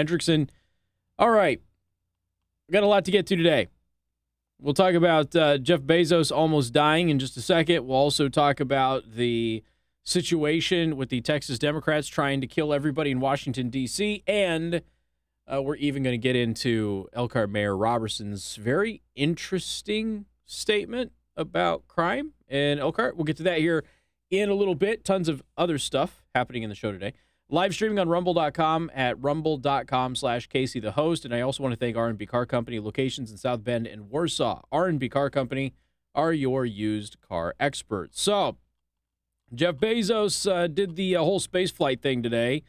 Hendrickson. All right. Got a lot to get to today. We'll talk about uh, Jeff Bezos almost dying in just a second. We'll also talk about the situation with the Texas Democrats trying to kill everybody in Washington, D.C. And uh, we're even going to get into Elkhart Mayor Robertson's very interesting statement about crime in Elkhart. We'll get to that here in a little bit. Tons of other stuff happening in the show today. Live streaming on rumble.com at rumble.com slash Casey the host. And I also want to thank R&B Car Company locations in South Bend and Warsaw. R&B Car Company are your used car experts. So Jeff Bezos uh, did the uh, whole space flight thing today.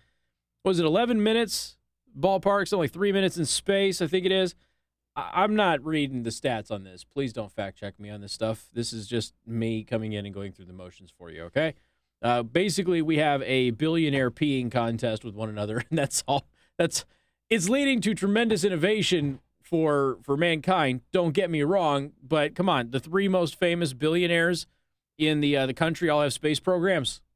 Was it 11 minutes ballpark? Only three minutes in space, I think it is. I- I'm not reading the stats on this. Please don't fact check me on this stuff. This is just me coming in and going through the motions for you, okay? Uh, basically, we have a billionaire peeing contest with one another, and that's all. That's it's leading to tremendous innovation for for mankind. Don't get me wrong, but come on, the three most famous billionaires in the uh, the country all have space programs.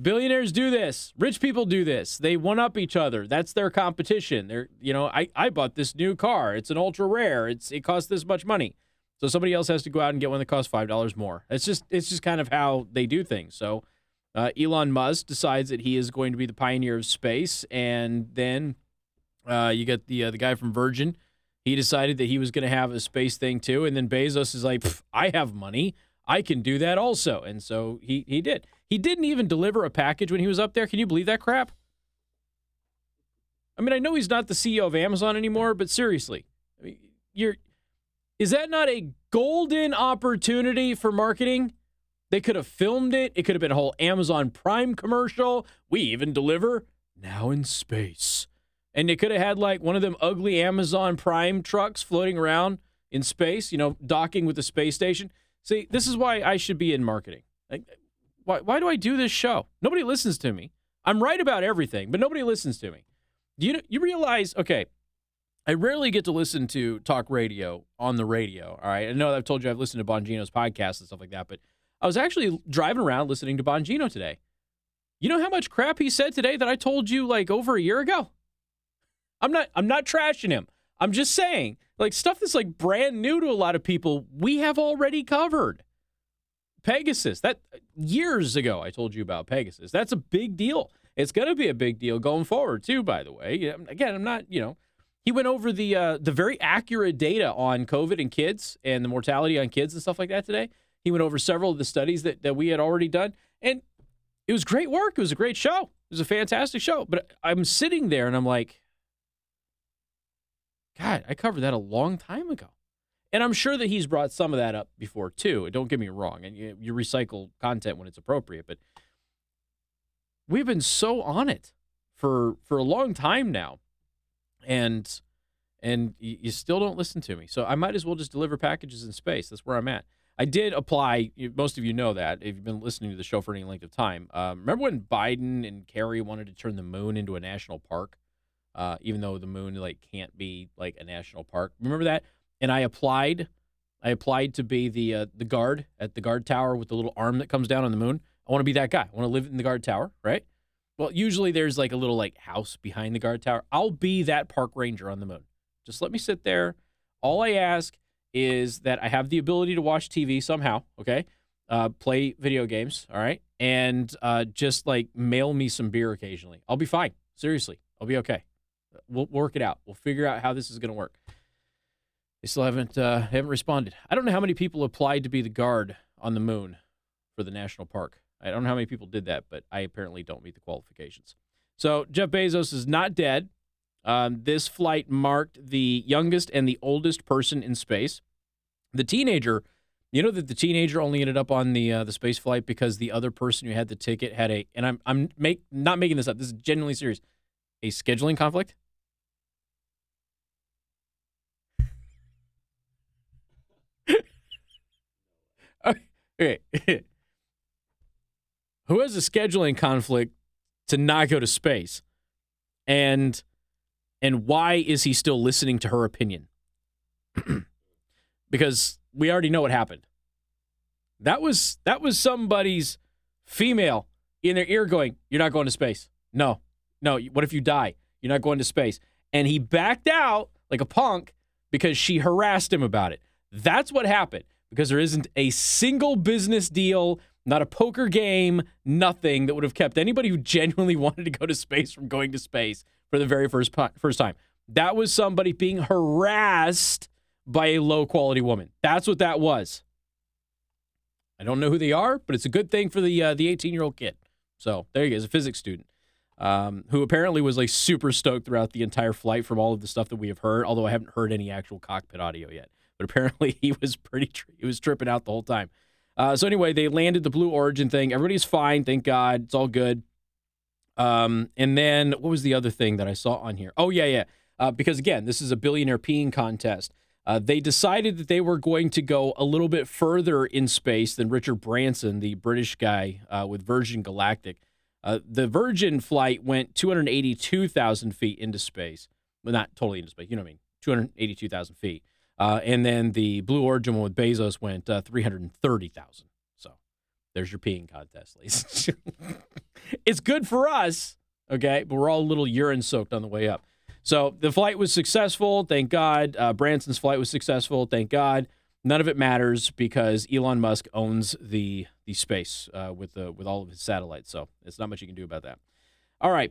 Billionaires do this. Rich people do this. They one up each other. That's their competition. They're, you know, I, I bought this new car. It's an ultra rare. It's it costs this much money. So somebody else has to go out and get one that costs five dollars more. It's just it's just kind of how they do things. So uh, Elon Musk decides that he is going to be the pioneer of space, and then uh, you get the uh, the guy from Virgin. He decided that he was going to have a space thing too, and then Bezos is like, I have money. I can do that also, and so he he did. He didn't even deliver a package when he was up there. Can you believe that crap? I mean, I know he's not the CEO of Amazon anymore, but seriously, I mean, you're is that not a golden opportunity for marketing? They could have filmed it. It could have been a whole Amazon Prime commercial. We even deliver now in space. And they could have had like one of them ugly Amazon Prime trucks floating around in space, you know, docking with the space station. See, this is why I should be in marketing. Like, why, why do I do this show? Nobody listens to me. I'm right about everything, but nobody listens to me. Do you you realize? Okay, I rarely get to listen to talk radio on the radio. All right, I know I've told you I've listened to Bongino's podcast and stuff like that, but I was actually driving around listening to Bongino today. You know how much crap he said today that I told you like over a year ago? I'm not I'm not trashing him. I'm just saying, like stuff that's like brand new to a lot of people, we have already covered. Pegasus, that years ago I told you about Pegasus. That's a big deal. It's going to be a big deal going forward too, by the way. Again, I'm not, you know, he went over the uh, the very accurate data on COVID and kids and the mortality on kids and stuff like that today. He went over several of the studies that, that we had already done. And it was great work. It was a great show. It was a fantastic show. But I'm sitting there and I'm like, God, I covered that a long time ago. And I'm sure that he's brought some of that up before too. Don't get me wrong. And you, you recycle content when it's appropriate. But we've been so on it for for a long time now. And and you still don't listen to me. So I might as well just deliver packages in space. That's where I'm at. I did apply. Most of you know that if you've been listening to the show for any length of time. Um, remember when Biden and Kerry wanted to turn the moon into a national park, uh, even though the moon like can't be like a national park. Remember that? And I applied. I applied to be the uh, the guard at the guard tower with the little arm that comes down on the moon. I want to be that guy. I want to live in the guard tower, right? Well, usually there's like a little like house behind the guard tower. I'll be that park ranger on the moon. Just let me sit there. All I ask is that I have the ability to watch TV somehow, okay? Uh, play video games, all right? And uh, just like mail me some beer occasionally. I'll be fine. Seriously, I'll be okay. We'll work it out. We'll figure out how this is going to work. They still haven't uh, haven't responded. I don't know how many people applied to be the guard on the moon for the national park. I don't know how many people did that, but I apparently don't meet the qualifications. So Jeff Bezos is not dead. Um, this flight marked the youngest and the oldest person in space. The teenager, you know that the teenager only ended up on the uh, the space flight because the other person who had the ticket had a, and I'm I'm make not making this up. This is genuinely serious, a scheduling conflict. okay. Who has a scheduling conflict to not go to space? And and why is he still listening to her opinion? because we already know what happened. That was that was somebody's female in their ear going, "You're not going to space. No, no. What if you die? You're not going to space. And he backed out like a punk because she harassed him about it. That's what happened because there isn't a single business deal, not a poker game, nothing that would have kept anybody who genuinely wanted to go to space from going to space for the very first first time. That was somebody being harassed by a low quality woman. That's what that was. I don't know who they are, but it's a good thing for the uh, the 18 year old kid. So there go, he's a physics student um, who apparently was like super stoked throughout the entire flight from all of the stuff that we have heard. Although I haven't heard any actual cockpit audio yet, but apparently he was pretty tri- he was tripping out the whole time. Uh, so anyway, they landed the Blue Origin thing. Everybody's fine, thank God. It's all good. Um, and then what was the other thing that I saw on here? Oh yeah, yeah. Uh, because again, this is a billionaire peeing contest. Uh, they decided that they were going to go a little bit further in space than Richard Branson, the British guy uh, with Virgin Galactic. Uh, the Virgin flight went 282,000 feet into space. Well, not totally into space, you know what I mean? 282,000 feet. Uh, and then the Blue Origin one with Bezos went uh, 330,000. So there's your peeing contest, ladies. it's good for us, okay? But we're all a little urine soaked on the way up. So the flight was successful, thank God. Uh, Branson's flight was successful, thank God. None of it matters because Elon Musk owns the the space uh, with the with all of his satellites. So it's not much you can do about that. All right.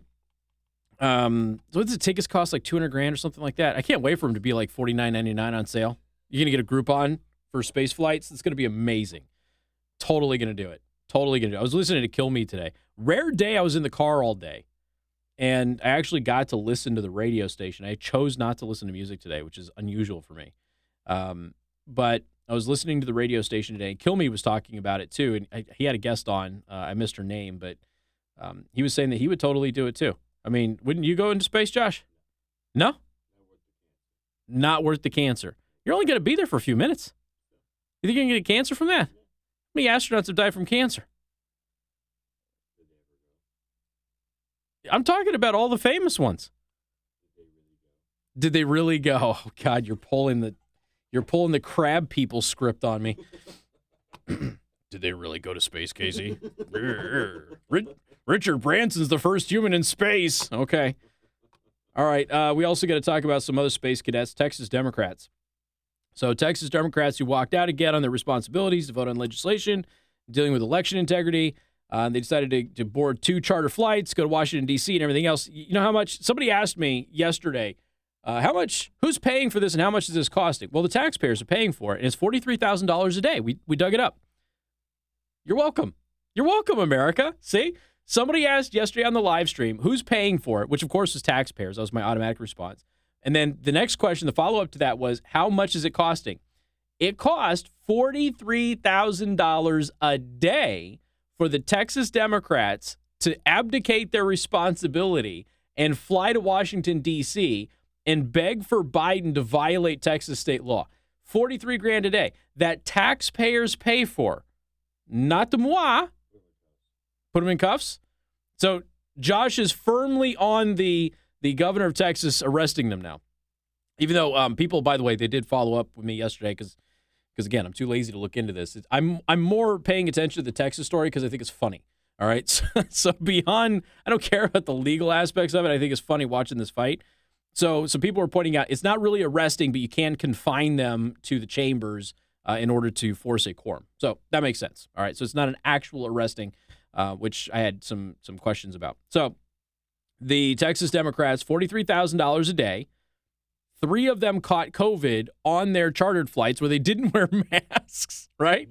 Um, so does the tickets cost? Like two hundred grand or something like that. I can't wait for them to be like forty nine ninety nine on sale. You're gonna get a Groupon for space flights. It's gonna be amazing. Totally gonna do it. Totally gonna do it. I was listening to Kill Me today. Rare day I was in the car all day and I actually got to listen to the radio station. I chose not to listen to music today, which is unusual for me. Um, but I was listening to the radio station today. Kill Me was talking about it too, and I, he had a guest on. Uh, I missed her name, but um, he was saying that he would totally do it too. I mean, wouldn't you go into space, Josh? No, not worth the cancer. You're only going to be there for a few minutes. You think you're going to get cancer from that? How many astronauts have died from cancer? I'm talking about all the famous ones. Did they really go? Oh God, you're pulling the you're pulling the crab people script on me. Did they really go to space, Casey? Richard Branson's the first human in space. Okay. All right. Uh, we also got to talk about some other space cadets, Texas Democrats. So, Texas Democrats who walked out again on their responsibilities to vote on legislation dealing with election integrity. Uh, they decided to, to board two charter flights, go to Washington, D.C., and everything else. You know how much? Somebody asked me yesterday, uh, how much, who's paying for this and how much is this costing? Well, the taxpayers are paying for it, and it's $43,000 a day. We, we dug it up. You're welcome. You're welcome, America. See? Somebody asked yesterday on the live stream, who's paying for it? Which, of course, is taxpayers. That was my automatic response. And then the next question, the follow up to that was, how much is it costing? It cost $43,000 a day for the Texas Democrats to abdicate their responsibility and fly to Washington, D.C. and beg for Biden to violate Texas state law. 43 grand a day that taxpayers pay for, not the moi. Put them in cuffs. So Josh is firmly on the the governor of Texas arresting them now. Even though um, people, by the way, they did follow up with me yesterday because because again, I'm too lazy to look into this. I'm I'm more paying attention to the Texas story because I think it's funny. All right, so, so, beyond, I don't care about the legal aspects of it. I think it's funny watching this fight. So some people are pointing out it's not really arresting, but you can confine them to the chambers uh, in order to force a quorum. So that makes sense. All right, so it's not an actual arresting, uh, which I had some some questions about. So the Texas Democrats, forty three thousand dollars a day Three of them caught COVID on their chartered flights where they didn't wear masks, right?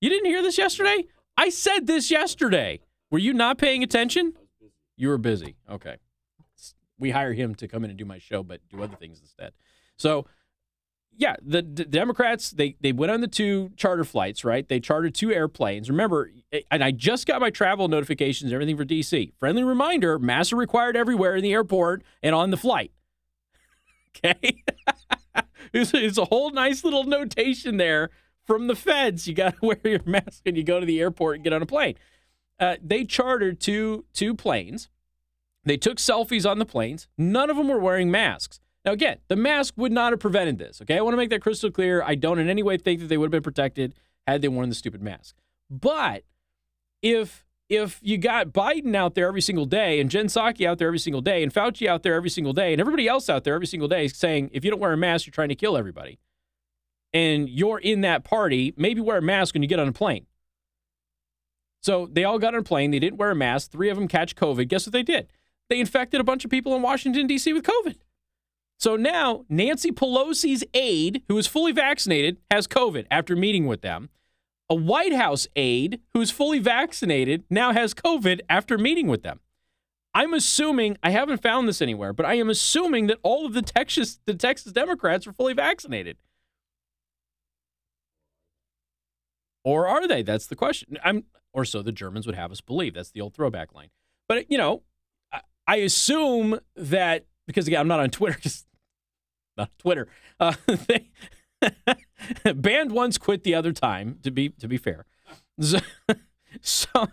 You didn't hear this yesterday? I said this yesterday. Were you not paying attention? You were busy. Okay. We hire him to come in and do my show, but do other things instead. So, yeah, the, the Democrats they they went on the two charter flights, right? They chartered two airplanes. Remember, and I just got my travel notifications, everything for DC. Friendly reminder: masks are required everywhere in the airport and on the flight. Okay. it's, it's a whole nice little notation there from the feds. You got to wear your mask when you go to the airport and get on a plane. Uh, they chartered two two planes. They took selfies on the planes. None of them were wearing masks. Now, again, the mask would not have prevented this. Okay, I want to make that crystal clear. I don't in any way think that they would have been protected had they worn the stupid mask. But if if you got Biden out there every single day and Jen Psaki out there every single day and Fauci out there every single day and everybody else out there every single day saying if you don't wear a mask, you're trying to kill everybody, and you're in that party, maybe wear a mask when you get on a plane. So they all got on a plane. They didn't wear a mask. Three of them catch COVID. Guess what they did? They infected a bunch of people in Washington, D.C. with COVID. So now Nancy Pelosi's aide, who is fully vaccinated, has COVID after meeting with them. A White House aide who's fully vaccinated now has COVID after meeting with them. I'm assuming, I haven't found this anywhere, but I am assuming that all of the Texas, the Texas Democrats are fully vaccinated. Or are they? That's the question. I'm, or so the Germans would have us believe. That's the old throwback line. But, you know, I, I assume that, because again, I'm not on Twitter, just not Twitter. Uh, they, banned once, quit the other time. To be to be fair, so, so,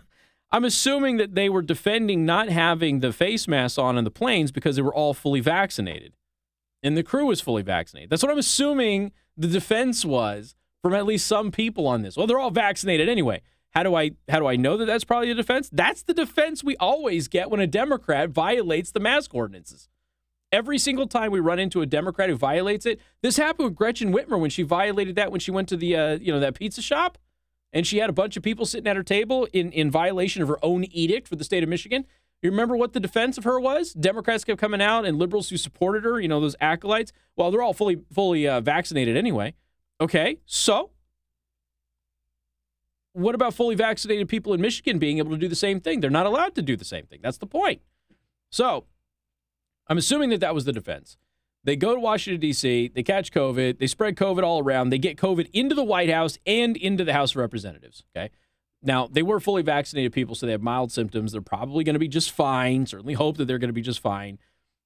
I'm assuming that they were defending not having the face masks on in the planes because they were all fully vaccinated, and the crew was fully vaccinated. That's what I'm assuming the defense was from at least some people on this. Well, they're all vaccinated anyway. How do I how do I know that that's probably the defense? That's the defense we always get when a Democrat violates the mask ordinances. Every single time we run into a Democrat who violates it, this happened with Gretchen Whitmer when she violated that when she went to the uh, you know that pizza shop, and she had a bunch of people sitting at her table in in violation of her own edict for the state of Michigan. You remember what the defense of her was? Democrats kept coming out, and liberals who supported her, you know, those acolytes. Well, they're all fully fully uh, vaccinated anyway. Okay, so what about fully vaccinated people in Michigan being able to do the same thing? They're not allowed to do the same thing. That's the point. So I'm assuming that that was the defense. They go to Washington, D.C., they catch COVID, they spread COVID all around, they get COVID into the White House and into the House of Representatives. Okay. Now, they were fully vaccinated people, so they have mild symptoms. They're probably going to be just fine. Certainly hope that they're going to be just fine.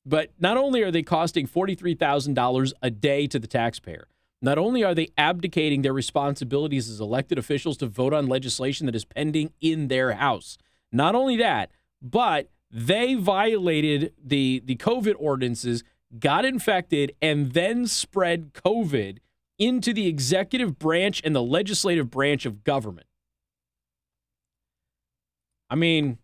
But not only are they costing $43,000 a day to the taxpayer, not only are they abdicating their responsibilities as elected officials to vote on legislation that is pending in their house, not only that, but they violated the the COVID ordinances, got infected, and then spread COVID into the executive branch and the legislative branch of government. I mean,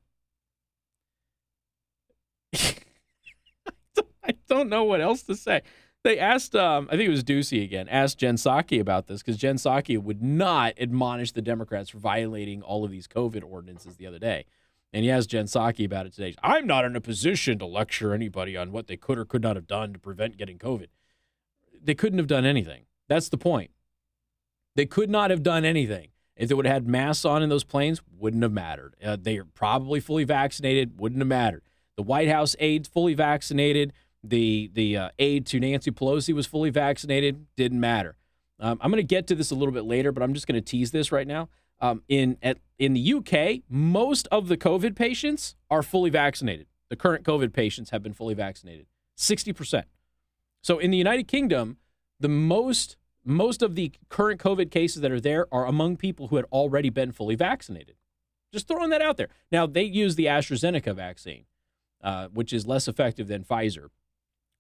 I don't know what else to say. They asked, um, I think it was Doocy again, asked Jen Psaki about this because Jen Psaki would not admonish the Democrats for violating all of these COVID ordinances the other day. And he asked Jen Psaki about it today. I'm not in a position to lecture anybody on what they could or could not have done to prevent getting COVID. They couldn't have done anything. That's the point. They could not have done anything. If they would have had masks on in those planes, wouldn't have mattered. Uh, they are probably fully vaccinated, wouldn't have mattered. The White House aide fully vaccinated. The the uh, aide to Nancy Pelosi was fully vaccinated, didn't matter. Um, I'm going to get to this a little bit later, but I'm just going to tease this right now. Um, in at, in the UK, most of the COVID patients are fully vaccinated. The current COVID patients have been fully vaccinated, sixty percent. So in the United Kingdom, the most most of the current COVID cases that are there are among people who had already been fully vaccinated. Just throwing that out there. Now they use the AstraZeneca vaccine, uh, which is less effective than Pfizer.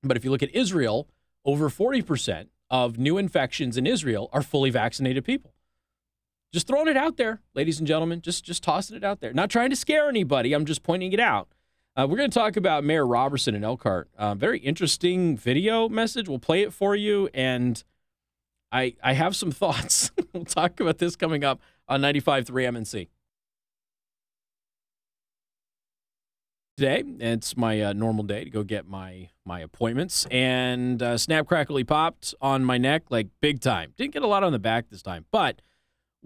But if you look at Israel, over forty percent of new infections in Israel are fully vaccinated people. Just throwing it out there, ladies and gentlemen. Just just tossing it out there. Not trying to scare anybody. I'm just pointing it out. Uh, we're going to talk about Mayor Robertson and Elkhart. Uh, very interesting video message. We'll play it for you, and I I have some thoughts. we'll talk about this coming up on 95.3 MNC. Today, it's my uh, normal day to go get my my appointments, and uh, snap crackly popped on my neck like big time. Didn't get a lot on the back this time, but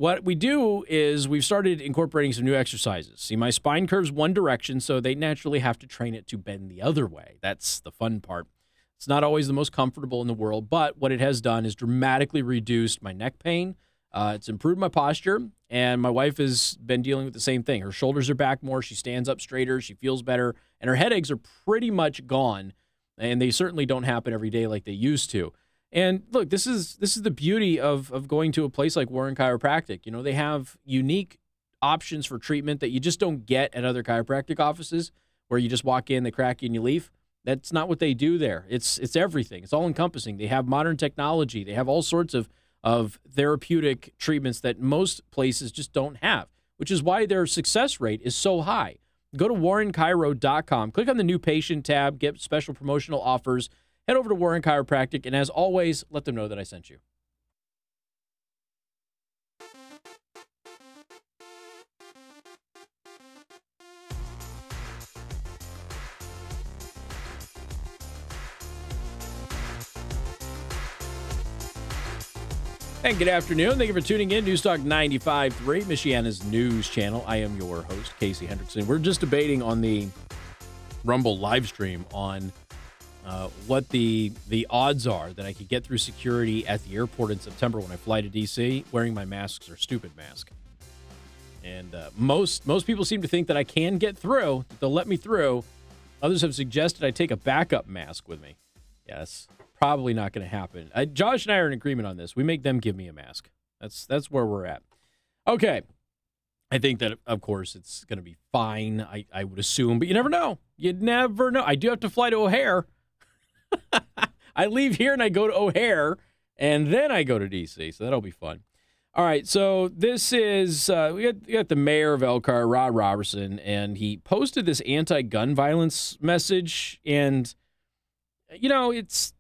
what we do is we've started incorporating some new exercises. See, my spine curves one direction, so they naturally have to train it to bend the other way. That's the fun part. It's not always the most comfortable in the world, but what it has done is dramatically reduced my neck pain. Uh, it's improved my posture, and my wife has been dealing with the same thing. Her shoulders are back more, she stands up straighter, she feels better, and her headaches are pretty much gone. And they certainly don't happen every day like they used to. And look, this is this is the beauty of of going to a place like Warren Chiropractic. You know, they have unique options for treatment that you just don't get at other chiropractic offices where you just walk in, they crack you and you leave. That's not what they do there. It's it's everything. It's all encompassing. They have modern technology. They have all sorts of of therapeutic treatments that most places just don't have. which is why their success rate is so high. Go to warrenchiro.com, click on the new patient tab, get special promotional offers, head over to Warren Chiropractic, and as always, let them know that I sent you. And good afternoon. Thank you for tuning in. To Newstalk 95.3, Michiana's news channel. I am your host, Casey Hendrickson. We're just debating on the Rumble live stream on uh, what the the odds are that I could get through security at the airport in September when I fly to DC wearing my masks or stupid mask. And uh, most most people seem to think that I can get through, that they'll let me through. Others have suggested I take a backup mask with me. Yes, probably not going to happen. I, Josh and I are in agreement on this. We make them give me a mask. That's that's where we're at. Okay. I think that of course it's going to be fine. I, I would assume, but you never know. You never know. I do have to fly to O'Hare. I leave here and I go to O'Hare, and then I go to DC. So that'll be fun. All right, so this is uh, we, got, we got the mayor of Elkhart, Rod Robertson, and he posted this anti-gun violence message, and you know it's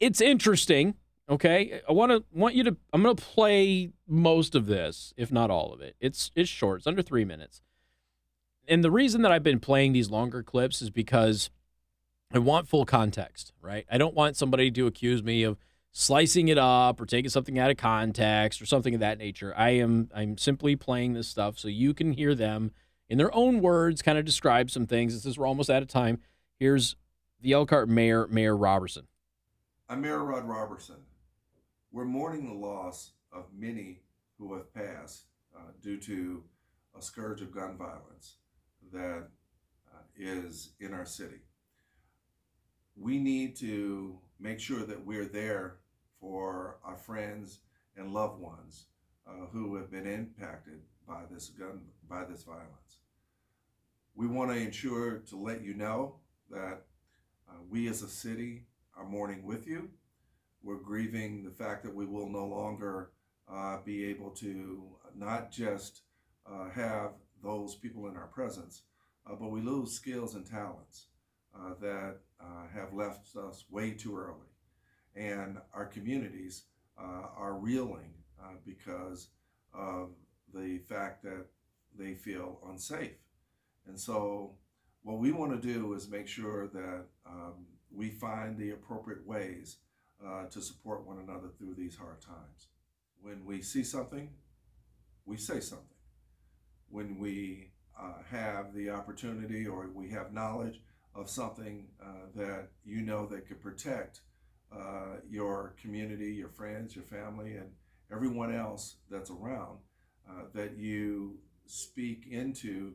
it's interesting. Okay, I want to want you to. I'm going to play most of this, if not all of it. It's it's short. It's under three minutes. And the reason that I've been playing these longer clips is because I want full context, right? I don't want somebody to accuse me of slicing it up or taking something out of context or something of that nature. I am I'm simply playing this stuff so you can hear them in their own words, kind of describe some things. Since we're almost out of time, here's the Elkhart Mayor, Mayor Robertson. I'm Mayor Rod Robertson. We're mourning the loss of many who have passed uh, due to a scourge of gun violence that uh, is in our city. We need to make sure that we're there for our friends and loved ones uh, who have been impacted by this gun by this violence. We want to ensure to let you know that uh, we as a city are mourning with you. We're grieving the fact that we will no longer uh, be able to not just uh, have those people in our presence, uh, but we lose skills and talents uh, that uh, have left us way too early. And our communities uh, are reeling because of the fact that they feel unsafe. And so, what we want to do is make sure that um, we find the appropriate ways uh, to support one another through these hard times. When we see something, we say something. When we uh, have the opportunity or we have knowledge of something uh, that you know that could protect uh, your community, your friends, your family, and everyone else that's around, uh, that you speak into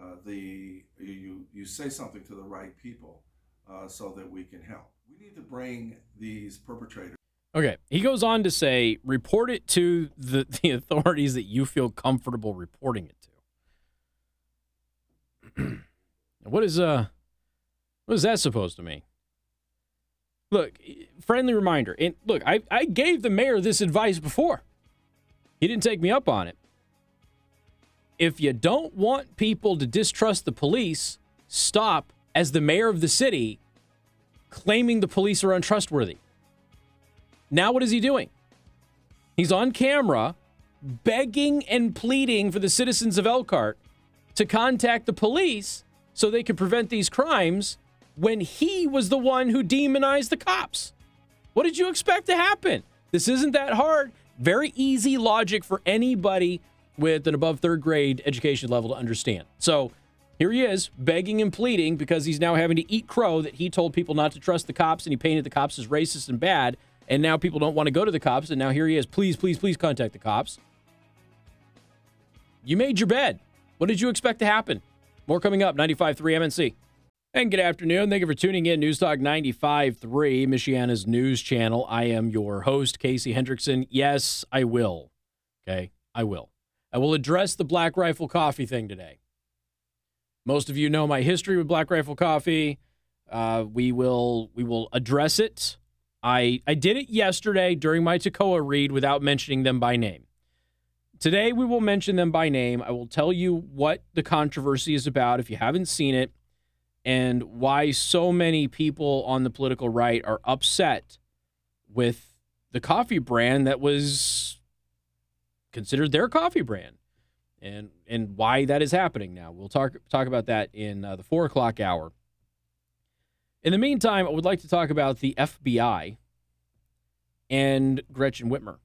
uh, the, you, you say something to the right people uh, so that we can help. We need to bring these perpetrators. Okay. He goes on to say, report it to the, the authorities that you feel comfortable reporting it to. what is uh what is that supposed to mean? Look, friendly reminder. And look, I, I gave the mayor this advice before. He didn't take me up on it. If you don't want people to distrust the police, stop as the mayor of the city claiming the police are untrustworthy. Now, what is he doing? He's on camera begging and pleading for the citizens of Elkhart to contact the police so they can prevent these crimes when he was the one who demonized the cops. What did you expect to happen? This isn't that hard. Very easy logic for anybody with an above third grade education level to understand. So here he is begging and pleading because he's now having to eat crow that he told people not to trust the cops and he painted the cops as racist and bad. And now people don't want to go to the cops. And now here he is. Please, please, please contact the cops. You made your bed. What did you expect to happen? More coming up 95.3 MNC. And good afternoon. Thank you for tuning in. News Talk 95.3, Michiana's news channel. I am your host, Casey Hendrickson. Yes, I will. Okay, I will. I will address the Black Rifle Coffee thing today. Most of you know my history with Black Rifle Coffee. Uh, we will we will address it. I I did it yesterday during my Toccoa read without mentioning them by name. Today, we will mention them by name. I will tell you what the controversy is about if you haven't seen it and why so many people on the political right are upset with the coffee brand that was considered their coffee brand and and why that is happening now. We'll talk talk about that in uh, the four o'clock hour. In the meantime, I would like to talk about the FBI and Gretchen Whitmer.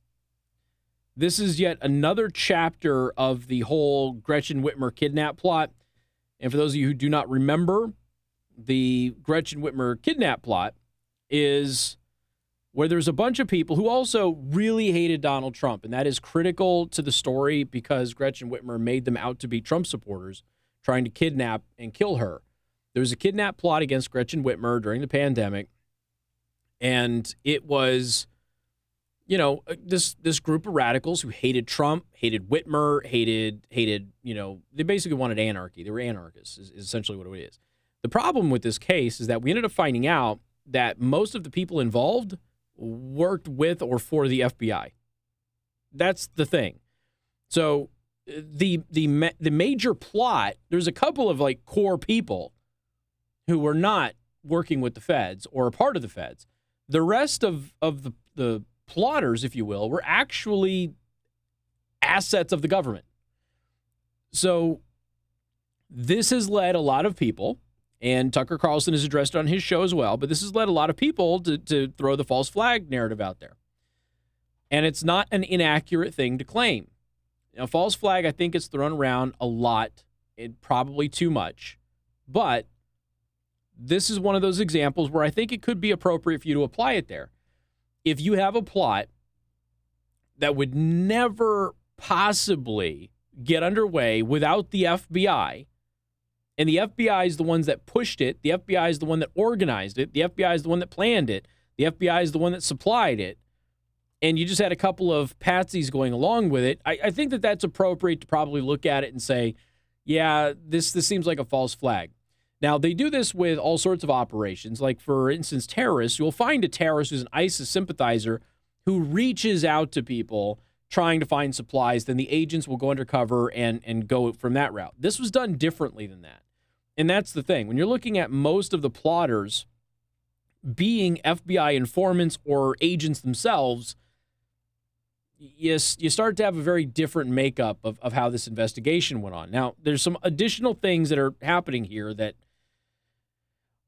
This is yet another chapter of the whole Gretchen Whitmer kidnap plot. And for those of you who do not remember, the Gretchen Whitmer kidnap plot is where there's a bunch of people who also really hated Donald Trump. And that is critical to the story because Gretchen Whitmer made them out to be Trump supporters trying to kidnap and kill her. There was a kidnap plot against Gretchen Whitmer during the pandemic. And it was you know, uh, this this group of radicals who hated Trump, hated Whitmer, hated hated, you know, they basically wanted anarchy. They were anarchists, is, is essentially what it is. The problem with this case is that we ended up finding out that most of the people involved worked with or for the FBI. That's the thing. So the the the major plot, there's a couple of like core people who were not working with the feds or a part of the feds. The rest of of the the plotters, if you will, were actually assets of the government. So this has led a lot of people, and Tucker Carlson has addressed on his show as well, but this has led a lot of people to, to throw the false flag narrative out there. And it's not an inaccurate thing to claim. Now, false flag, I think it's thrown around a lot, and probably too much. But this is one of those examples where I think it could be appropriate for you to apply it there if you have a plot that would never possibly get underway without the FBI, and the FBI is the ones that pushed it, the FBI is the one that organized it, the FBI is the one that planned it, the FBI is the one that supplied it, and you just had a couple of patsies going along with it, I, I think that that's appropriate to probably look at it and say, yeah, this this seems like a false flag. Now, they do this with all sorts of operations. Like, for instance, terrorists. You'll find a terrorist who's an ISIS sympathizer who reaches out to people trying to find supplies. Then the agents will go undercover and, and go from that route. This was done differently than that. And that's the thing. When you're looking at most of the plotters being FBI informants or agents themselves, you, you start to have a very different makeup of, of how this investigation went on. Now, there's some additional things that are happening here that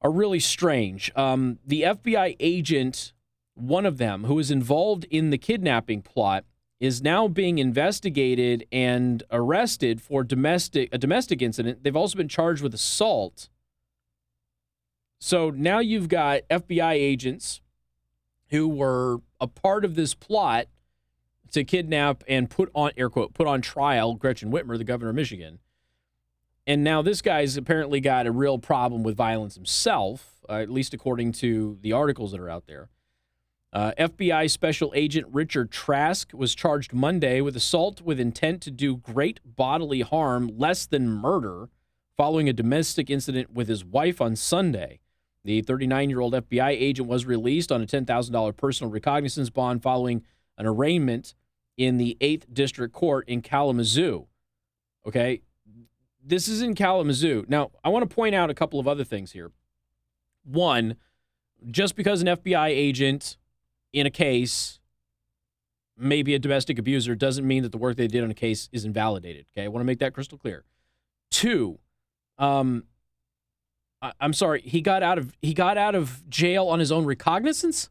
are really strange. Um, the FBI agent, one of them, who was involved in the kidnapping plot, is now being investigated and arrested for domestic a domestic incident. They've also been charged with assault. So now you've got FBI agents who were a part of this plot to kidnap and put on air quote put on trial Gretchen Whitmer, the governor of Michigan. And now this guy's apparently got a real problem with violence himself, uh, at least according to the articles that are out there. Uh, FBI Special Agent Richard Trask was charged Monday with assault with intent to do great bodily harm, less than murder, following a domestic incident with his wife on Sunday. The 39 year old FBI agent was released on a $10,000 personal recognizance bond following an arraignment in the 8th District Court in Kalamazoo. Okay, this is in Kalamazoo. Now, I want to point out a couple of other things here. One, just because an FBI agent in a case maybe a domestic abuser doesn't mean that the work they did on a case is invalidated. Okay, I want to make that crystal clear. Two, um, I, I'm sorry, he got out of he got out of jail on his own recognizance.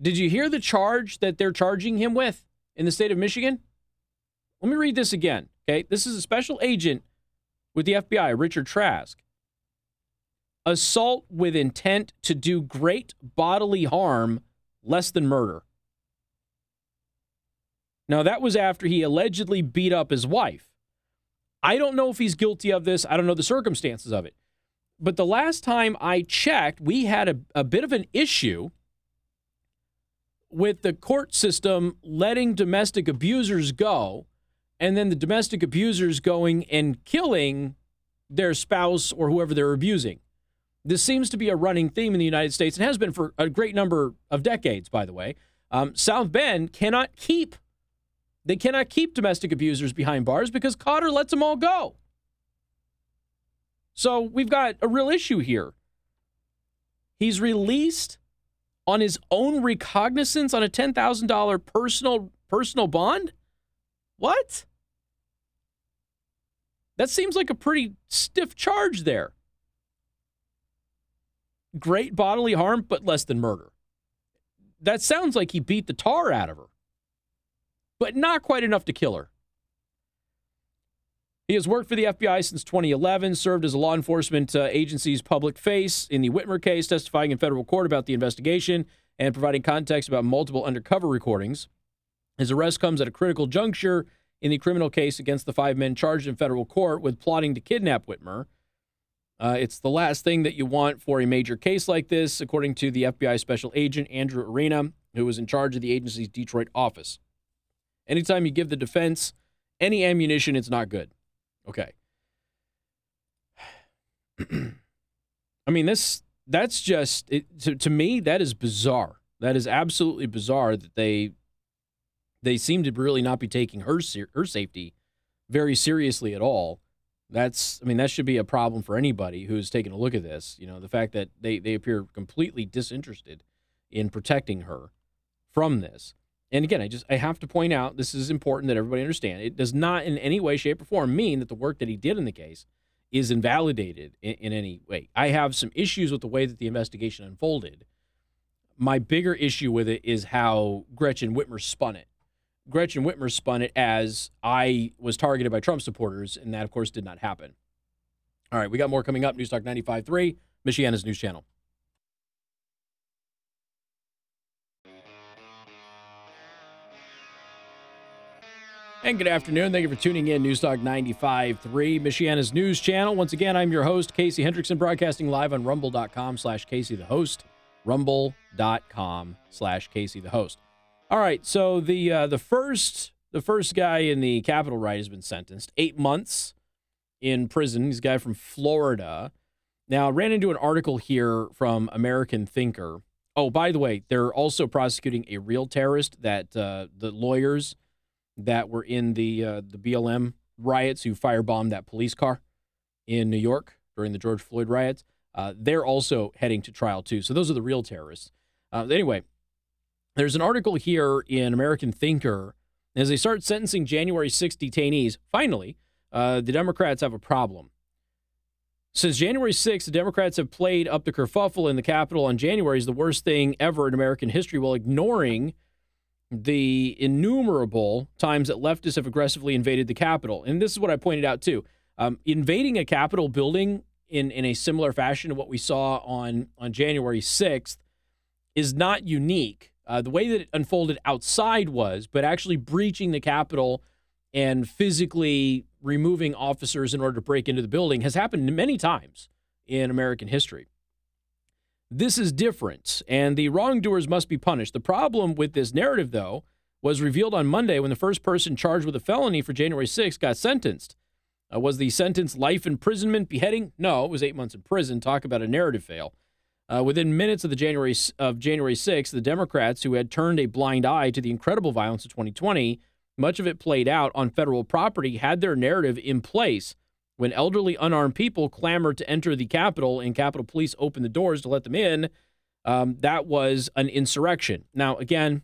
Did you hear the charge that they're charging him with in the state of Michigan? Let me read this again. Okay, this is a special agent with the FBI, Richard Trask. Assault with intent to do great bodily harm, less than murder. Now, that was after he allegedly beat up his wife. I don't know if he's guilty of this. I don't know the circumstances of it. But the last time I checked, we had a, a bit of an issue with the court system letting domestic abusers go and then the domestic abusers going and killing their spouse or whoever they're abusing. This seems to be a running theme in the United States and has been for a great number of decades, by the way. Um, South Bend cannot keep They cannot keep domestic abusers behind bars because Cotter lets them all go. So we've got a real issue here. He's released on his own recognizance on a $10,000 personal personal bond? What? That seems like a pretty stiff charge there. Great bodily harm, but less than murder. That sounds like he beat the tar out of her, but not quite enough to kill her. He has worked for the FBI since 2011, served as a law enforcement uh, agency's public face in the Whitmer case, testifying in federal court about the investigation and providing context about multiple undercover recordings. His arrest comes at a critical juncture in the criminal case against the five men charged in federal court with plotting to kidnap Whitmer. Uh, it's the last thing that you want for a major case like this, according to the FBI special agent Andrew Arena, who was in charge of the agency's Detroit office. Anytime you give the defense any ammunition, it's not good. Okay. I mean, this that's just it, to, to me that is bizarre. That is absolutely bizarre that they they seem to really not be taking her her safety very seriously at all. That's I mean that should be a problem for anybody who's taking a look at this. You know, the fact that they they appear completely disinterested in protecting her from this. And again, I just I have to point out this is important that everybody understand. It does not in any way, shape, or form mean that the work that he did in the case is invalidated in, in any way. I have some issues with the way that the investigation unfolded. My bigger issue with it is how Gretchen Whitmer spun it. Gretchen Whitmer spun it as I was targeted by Trump supporters, and that, of course, did not happen. All right, we got more coming up. News Talk 95.3, Michiana's News Channel. And good afternoon. Thank you for tuning in. News Talk 95.3, Michiana's news channel. Once again, I'm your host, Casey Hendrickson, broadcasting live on rumble.com slash Casey the host. Rumble.com slash Casey the host. All right, so the uh, the first the first guy in the Capitol riot has been sentenced eight months in prison. He's a guy from Florida. Now, I ran into an article here from American Thinker. Oh, by the way, they're also prosecuting a real terrorist that uh, the lawyers that were in the uh, the BLM riots who firebombed that police car in New York during the George Floyd riots. Uh, they're also heading to trial too. So those are the real terrorists. Uh, anyway, there's an article here in American Thinker as they start sentencing January 6 detainees. Finally, uh, the Democrats have a problem. Since January 6th, the Democrats have played up the kerfuffle in the Capitol on January is the worst thing ever in American history while ignoring the innumerable times that leftists have aggressively invaded the Capitol. And this is what I pointed out too. Um, invading a Capitol building in, in a similar fashion to what we saw on, on January 6th is not unique. Uh, the way that it unfolded outside was, but actually breaching the Capitol and physically removing officers in order to break into the building has happened many times in American history. This is different, and the wrongdoers must be punished. The problem with this narrative, though, was revealed on Monday when the first person charged with a felony for January 6 got sentenced. Uh, was the sentence life imprisonment, beheading? No, it was eight months in prison. Talk about a narrative fail. Uh, within minutes of the January of January 6, the Democrats, who had turned a blind eye to the incredible violence of 2020, much of it played out on federal property, had their narrative in place when elderly unarmed people clamored to enter the Capitol and Capitol Police opened the doors to let them in, um, that was an insurrection. Now, again,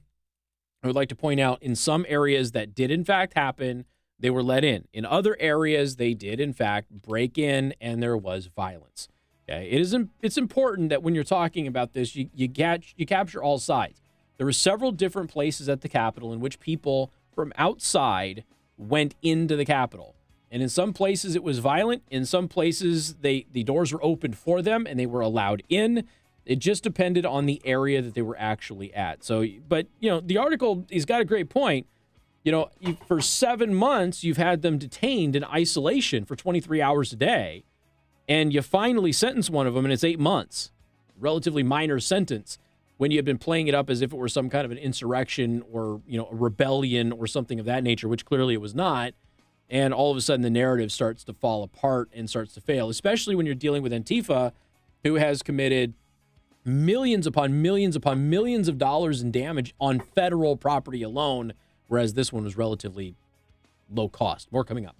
I would like to point out in some areas that did in fact happen, they were let in. In other areas, they did in fact break in and there was violence. Okay, it is it's important that when you're talking about this, you you get you capture all sides. There were several different places at the Capitol in which people from outside went into the Capitol. And in some places it was violent. In some places they the doors were opened for them and they were allowed in. It just depended on the area that they were actually at. So, but you know, the article he's got a great point. You know, for seven months you've had them detained in isolation for 23 hours a day, and you finally sentence one of them, and it's eight months, relatively minor sentence. When you have been playing it up as if it were some kind of an insurrection or you know a rebellion or something of that nature, which clearly it was not and all of a sudden the narrative starts to fall apart and starts to fail, especially when you're dealing with Antifa, who has committed millions upon millions upon millions of dollars in damage on federal property alone whereas this one was relatively low cost. More coming up.